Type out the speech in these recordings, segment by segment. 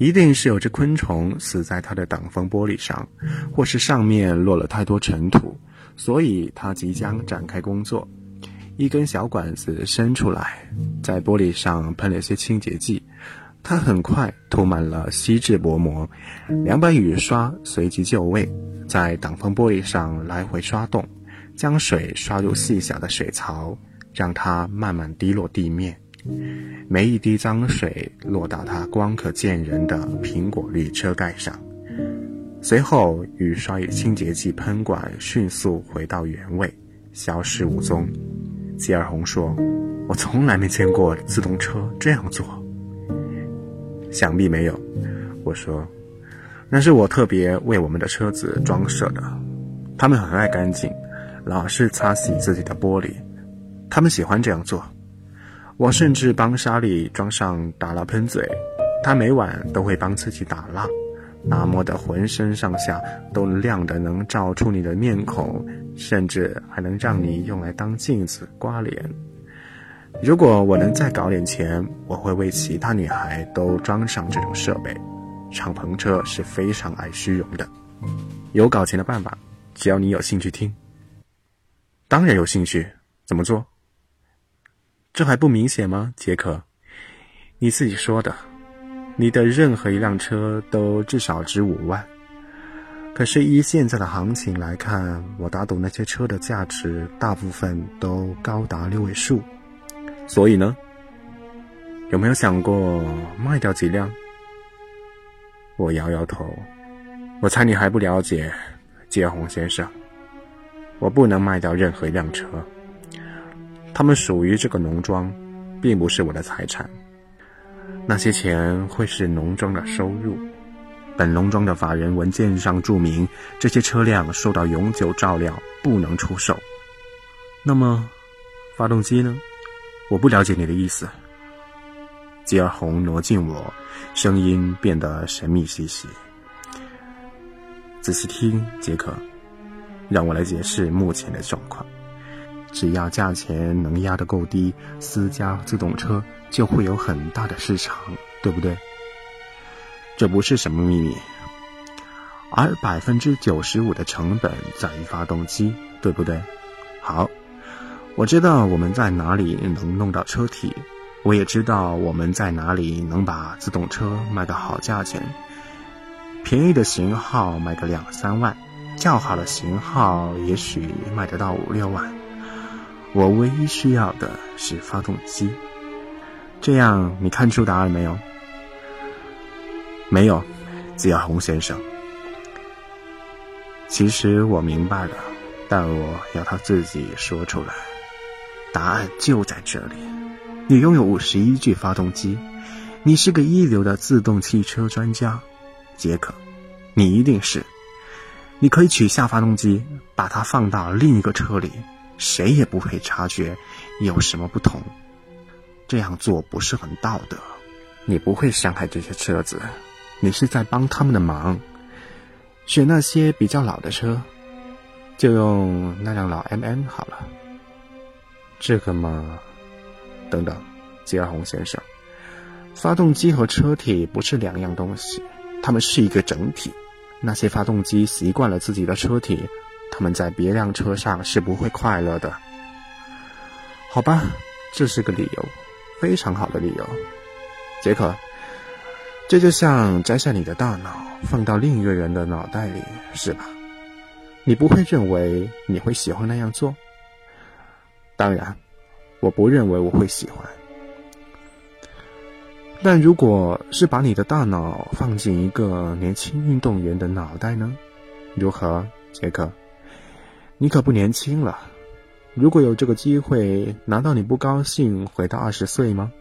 一定是有只昆虫死在它的挡风玻璃上，或是上面落了太多尘土，所以它即将展开工作。一根小管子伸出来，在玻璃上喷了些清洁剂，它很快涂满了锡质薄膜。两把雨刷随即就位，在挡风玻璃上来回刷动，将水刷入细小的水槽，让它慢慢滴落地面。每一滴脏水落到它光可见人的苹果绿车盖上，随后雨刷与清洁剂喷管迅速回到原位，消失无踪。吉尔红说：“我从来没见过自动车这样做。”想必没有，我说：“那是我特别为我们的车子装设的。他们很爱干净，老是擦洗自己的玻璃，他们喜欢这样做。”我甚至帮莎莉装上打蜡喷嘴，她每晚都会帮自己打蜡，打磨的浑身上下都亮得能照出你的面孔，甚至还能让你用来当镜子刮脸。如果我能再搞点钱，我会为其他女孩都装上这种设备。敞篷车是非常爱虚荣的，有搞钱的办法，只要你有兴趣听。当然有兴趣，怎么做？这还不明显吗，杰克？你自己说的，你的任何一辆车都至少值五万。可是依现在的行情来看，我打赌那些车的价值大部分都高达六位数。所以呢，有没有想过卖掉几辆？我摇摇头。我猜你还不了解，杰红先生。我不能卖掉任何一辆车。他们属于这个农庄，并不是我的财产。那些钱会是农庄的收入。本农庄的法人文件上注明，这些车辆受到永久照料，不能出售。那么，发动机呢？我不了解你的意思。吉尔红挪近我，声音变得神秘兮兮。仔细听，杰克，让我来解释目前的状况。只要价钱能压得够低，私家自动车就会有很大的市场，对不对？这不是什么秘密。而百分之九十五的成本在于发动机，对不对？好，我知道我们在哪里能弄到车体，我也知道我们在哪里能把自动车卖个好价钱。便宜的型号卖个两三万，较好的型号也许卖得到五六万。我唯一需要的是发动机，这样你看出答案没有？没有，吉尔红先生。其实我明白了，但我要他自己说出来。答案就在这里。你拥有五十一具发动机，你是个一流的自动汽车专家，杰克，你一定是。你可以取下发动机，把它放到另一个车里。谁也不会察觉有什么不同，这样做不是很道德。你不会伤害这些车子，你是在帮他们的忙。选那些比较老的车，就用那辆老 M M 好了。这个嘛，等等，吉尔红先生，发动机和车体不是两样东西，它们是一个整体。那些发动机习惯了自己的车体。们在别辆车上是不会快乐的，好吧，这是个理由，非常好的理由，杰克。这就像摘下你的大脑放到另一个人的脑袋里，是吧？你不会认为你会喜欢那样做？当然，我不认为我会喜欢。但如果是把你的大脑放进一个年轻运动员的脑袋呢？如何，杰克？你可不年轻了，如果有这个机会，难道你不高兴回到二十岁吗？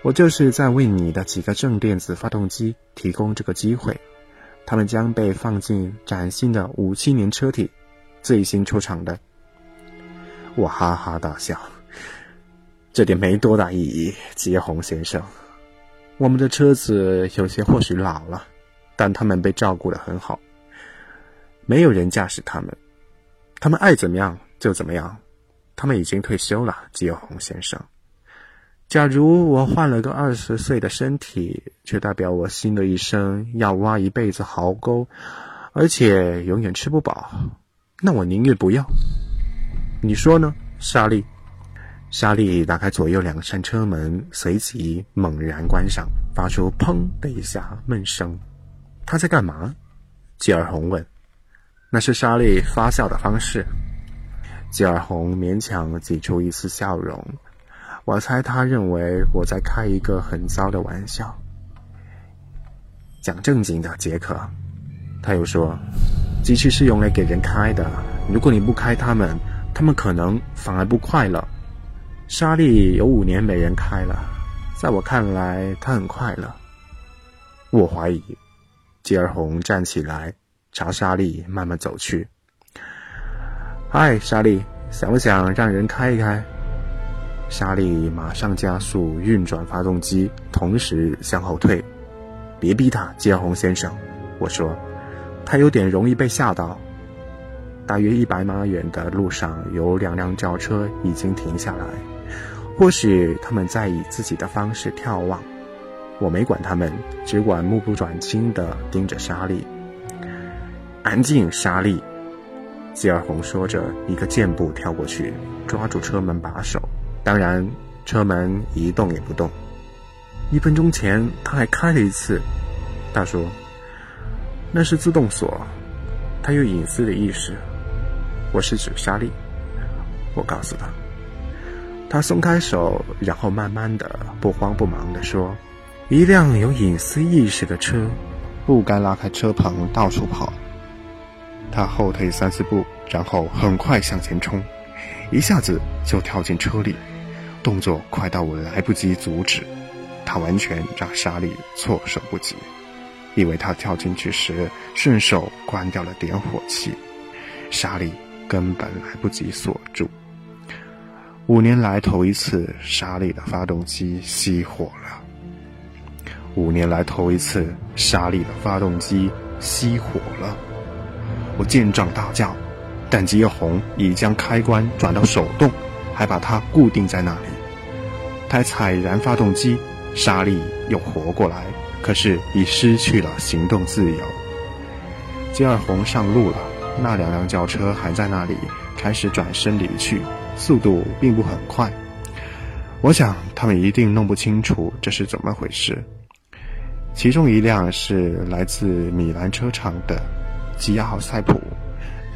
我就是在为你的几个正电子发动机提供这个机会，他们将被放进崭新的五七年车体，最新出厂的。我哈哈大笑，这点没多大意义，吉红先生。我们的车子有些或许老了，但他们被照顾得很好，没有人驾驶他们。他们爱怎么样就怎么样，他们已经退休了，吉尔红先生。假如我换了个二十岁的身体，却代表我新的一生要挖一辈子壕沟，而且永远吃不饱，那我宁愿不要。你说呢，莎莉？莎莉打开左右两扇车门，随即猛然关上，发出“砰”的一下闷声。他在干嘛？吉尔洪问。那是莎莉发笑的方式。吉尔洪勉强挤出一丝笑容。我猜他认为我在开一个很糟的玩笑。讲正经的，杰克。他又说：“机器是用来给人开的，如果你不开它们，他们可能反而不快乐。”莎莉有五年没人开了，在我看来，她很快乐。我怀疑。吉尔洪站起来，朝莎莉慢慢走去。“嗨，莎莉，想不想让人开一开？”莎莉马上加速运转发动机，同时向后退。别逼他，吉尔洪先生，我说，他有点容易被吓到。大约一百码远的路上，有两辆轿车已经停下来，或许他们在以自己的方式眺望。我没管他们，只管目不转睛地盯着莎莉。安静，莎莉。吉尔洪说着，一个箭步跳过去，抓住车门把手。当然，车门一动也不动。一分钟前他还开了一次。他说：“那是自动锁，他有隐私的意识。”我是指莎莉。我告诉他。他松开手，然后慢慢的、不慌不忙的说：“一辆有隐私意识的车，不该拉开车棚到处跑。”他后退三四步，然后很快向前冲，一下子就跳进车里。动作快到我来不及阻止，他完全让莎莉措手不及，因为他跳进去时顺手关掉了点火器，莎莉根本来不及锁住。五年来头一次，莎莉的发动机熄火了。五年来头一次，莎莉的发动机熄火了。我见状大叫，但吉尔洪已将开关转到手动，还把它固定在那里。他踩燃发动机，莎莉又活过来，可是已失去了行动自由。吉尔洪上路了，那两辆轿车还在那里，开始转身离去，速度并不很快。我想他们一定弄不清楚这是怎么回事。其中一辆是来自米兰车厂的吉奥塞普，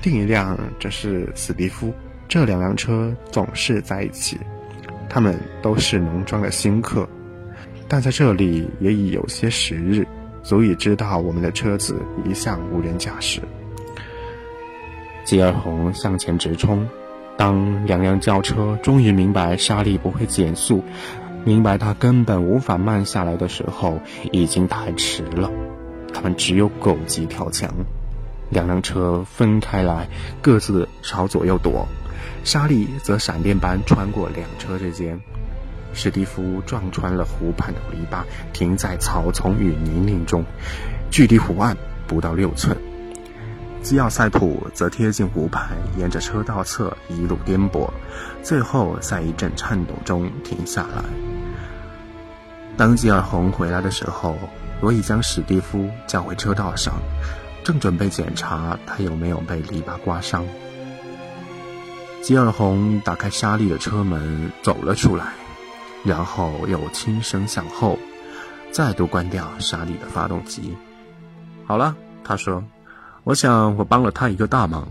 另一辆则是史蒂夫。这两辆车总是在一起。他们都是农庄的新客，但在这里也已有些时日，足以知道我们的车子一向无人驾驶。吉尔洪向前直冲，当两辆轿车终于明白莎莉不会减速，明白他根本无法慢下来的时候，已经太迟了。他们只有狗急跳墙，两辆车分开来，各自朝左右躲。莎莉则闪电般穿过两车之间，史蒂夫撞穿了湖畔的篱笆，停在草丛与泥泞中，距离湖岸不到六寸。基奥塞普则贴近湖畔，沿着车道侧一路颠簸，最后在一阵颤抖中停下来。当吉尔洪回来的时候，我已将史蒂夫叫回车道上，正准备检查他有没有被篱笆刮伤。吉尔洪打开莎莉的车门，走了出来，然后又轻声向后，再度关掉莎莉的发动机。好了，他说：“我想我帮了他一个大忙。”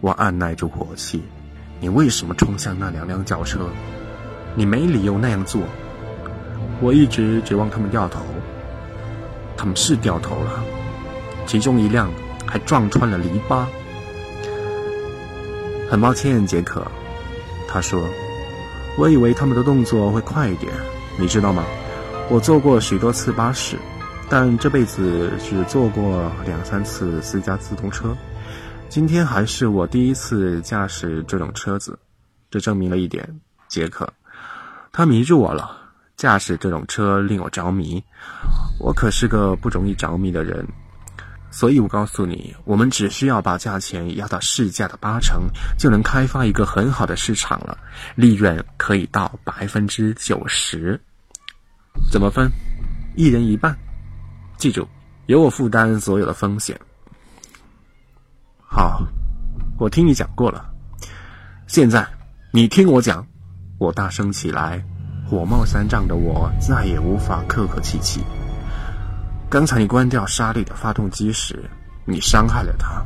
我按耐住火气：“你为什么冲向那两辆轿车？你没理由那样做。我一直指望他们掉头，他们是掉头了，其中一辆还撞穿了篱笆。”很抱歉，杰克，他说：“我以为他们的动作会快一点，你知道吗？我坐过许多次巴士，但这辈子只坐过两三次私家自动车。今天还是我第一次驾驶这种车子，这证明了一点，杰克，他迷住我了。驾驶这种车令我着迷，我可是个不容易着迷的人。所以我告诉你，我们只需要把价钱压到市价的八成，就能开发一个很好的市场了，利润可以到百分之九十。怎么分？一人一半。记住，由我负担所有的风险。好，我听你讲过了。现在你听我讲。我大声起来，火冒三丈的我再也无法客客气气。刚才你关掉莎莉的发动机时，你伤害了她。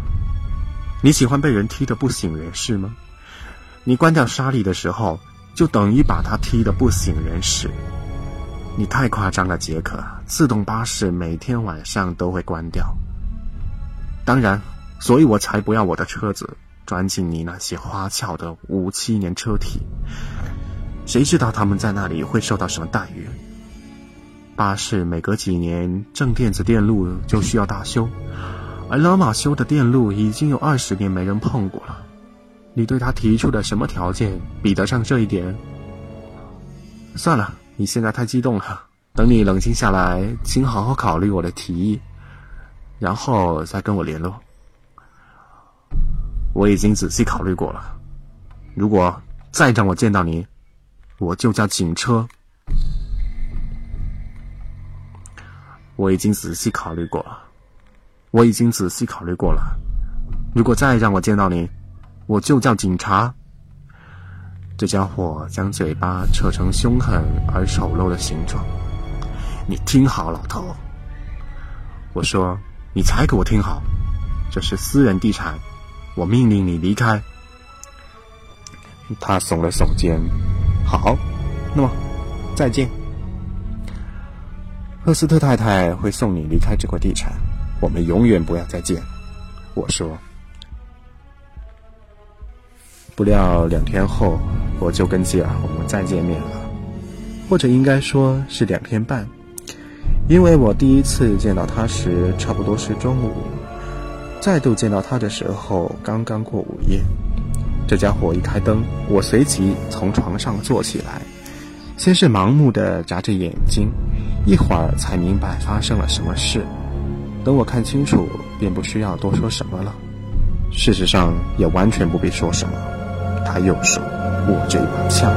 你喜欢被人踢得不省人事吗？你关掉莎莉的时候，就等于把她踢得不省人事。你太夸张了，杰克。自动巴士每天晚上都会关掉。当然，所以我才不要我的车子钻进你那些花俏的五七年车体。谁知道他们在那里会受到什么待遇？巴士每隔几年正电子电路就需要大修，而老马修的电路已经有二十年没人碰过了。你对他提出的什么条件比得上这一点？算了，你现在太激动了。等你冷静下来，请好好考虑我的提议，然后再跟我联络。我已经仔细考虑过了。如果再让我见到你，我就叫警车。我已经仔细考虑过了，我已经仔细考虑过了。如果再让我见到你，我就叫警察。这家伙将嘴巴扯成凶狠而丑陋的形状。你听好，老头。我说，你才给我听好，这是私人地产，我命令你离开。他耸了耸肩。好，那么再见。赫斯特太太会送你离开这块地产，我们永远不要再见。我说。不料两天后，我就跟吉尔我们再见面了，或者应该说是两天半，因为我第一次见到他时差不多是中午，再度见到他的时候刚刚过午夜。这家伙一开灯，我随即从床上坐起来，先是盲目的眨着眼睛，一会儿才明白发生了什么事。等我看清楚，便不需要多说什么了。事实上，也完全不必说什么。他右手握着一把枪，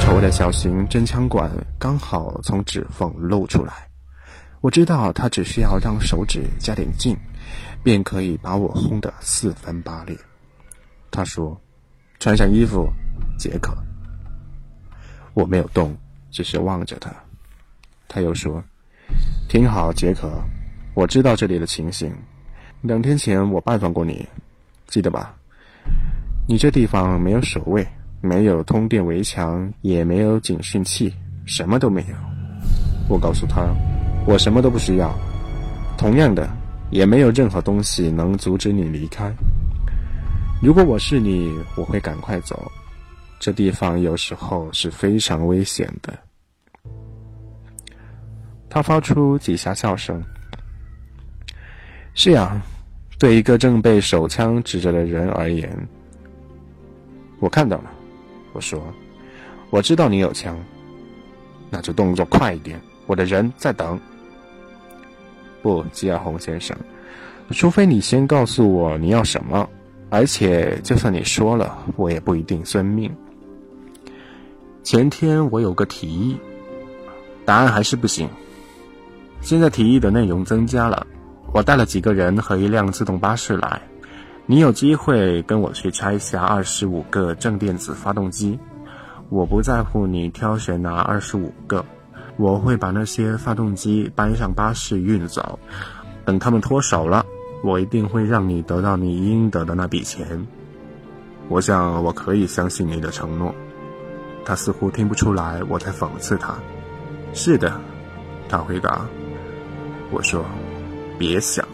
丑陋的小型真枪管刚好从指缝露出来。我知道他只需要让手指加点劲，便可以把我轰得四分八裂。他说：“穿上衣服，杰克。”我没有动，只是望着他。他又说：“听好，杰克，我知道这里的情形。两天前我拜访过你，记得吧？你这地方没有守卫，没有通电围墙，也没有警讯器，什么都没有。我告诉他，我什么都不需要。同样的，也没有任何东西能阻止你离开。”如果我是你，我会赶快走。这地方有时候是非常危险的。他发出几下笑声。是呀，对一个正被手枪指着的人而言，我看到了。我说，我知道你有枪，那就动作快一点。我的人在等。不，吉尔洪先生，除非你先告诉我你要什么。而且，就算你说了，我也不一定遵命。前天我有个提议，答案还是不行。现在提议的内容增加了，我带了几个人和一辆自动巴士来，你有机会跟我去拆下二十五个正电子发动机。我不在乎你挑选哪二十五个，我会把那些发动机搬上巴士运走，等他们脱手了。我一定会让你得到你应得的那笔钱。我想我可以相信你的承诺。他似乎听不出来我在讽刺他。是的，他回答。我说：“别想。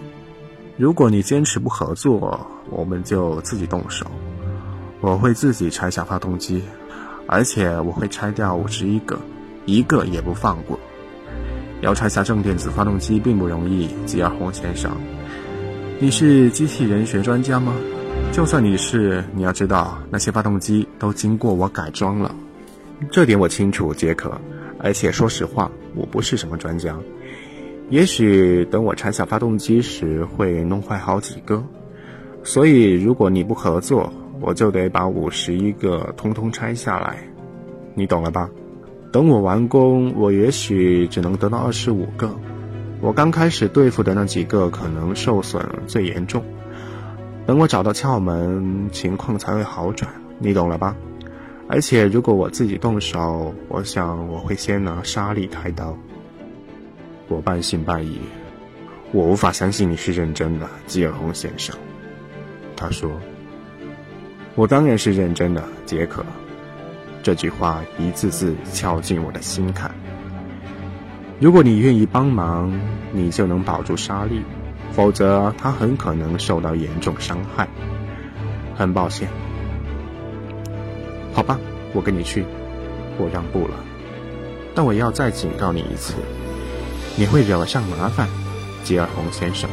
如果你坚持不合作，我们就自己动手。我会自己拆下发动机，而且我会拆掉五十一个，一个也不放过。要拆下正电子发动机并不容易，吉尔洪先生。”你是机器人学专家吗？就算你是，你要知道那些发动机都经过我改装了，这点我清楚，杰克。而且说实话，我不是什么专家。也许等我拆下发动机时会弄坏好几个，所以如果你不合作，我就得把五十一个通通拆下来，你懂了吧？等我完工，我也许只能得到二十五个。我刚开始对付的那几个可能受损最严重，等我找到窍门，情况才会好转，你懂了吧？而且如果我自己动手，我想我会先拿沙粒开刀。我半信半疑，我无法相信你是认真的，吉尔洪先生。他说：“我当然是认真的，杰克。”这句话一字字敲进我的心坎。如果你愿意帮忙，你就能保住沙粒；否则，他很可能受到严重伤害。很抱歉。好吧，我跟你去，我让步了。但我要再警告你一次。你会惹上麻烦，吉尔洪先生。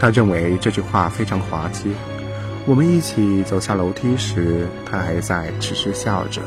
他认为这句话非常滑稽。我们一起走下楼梯时，他还在痴痴笑着。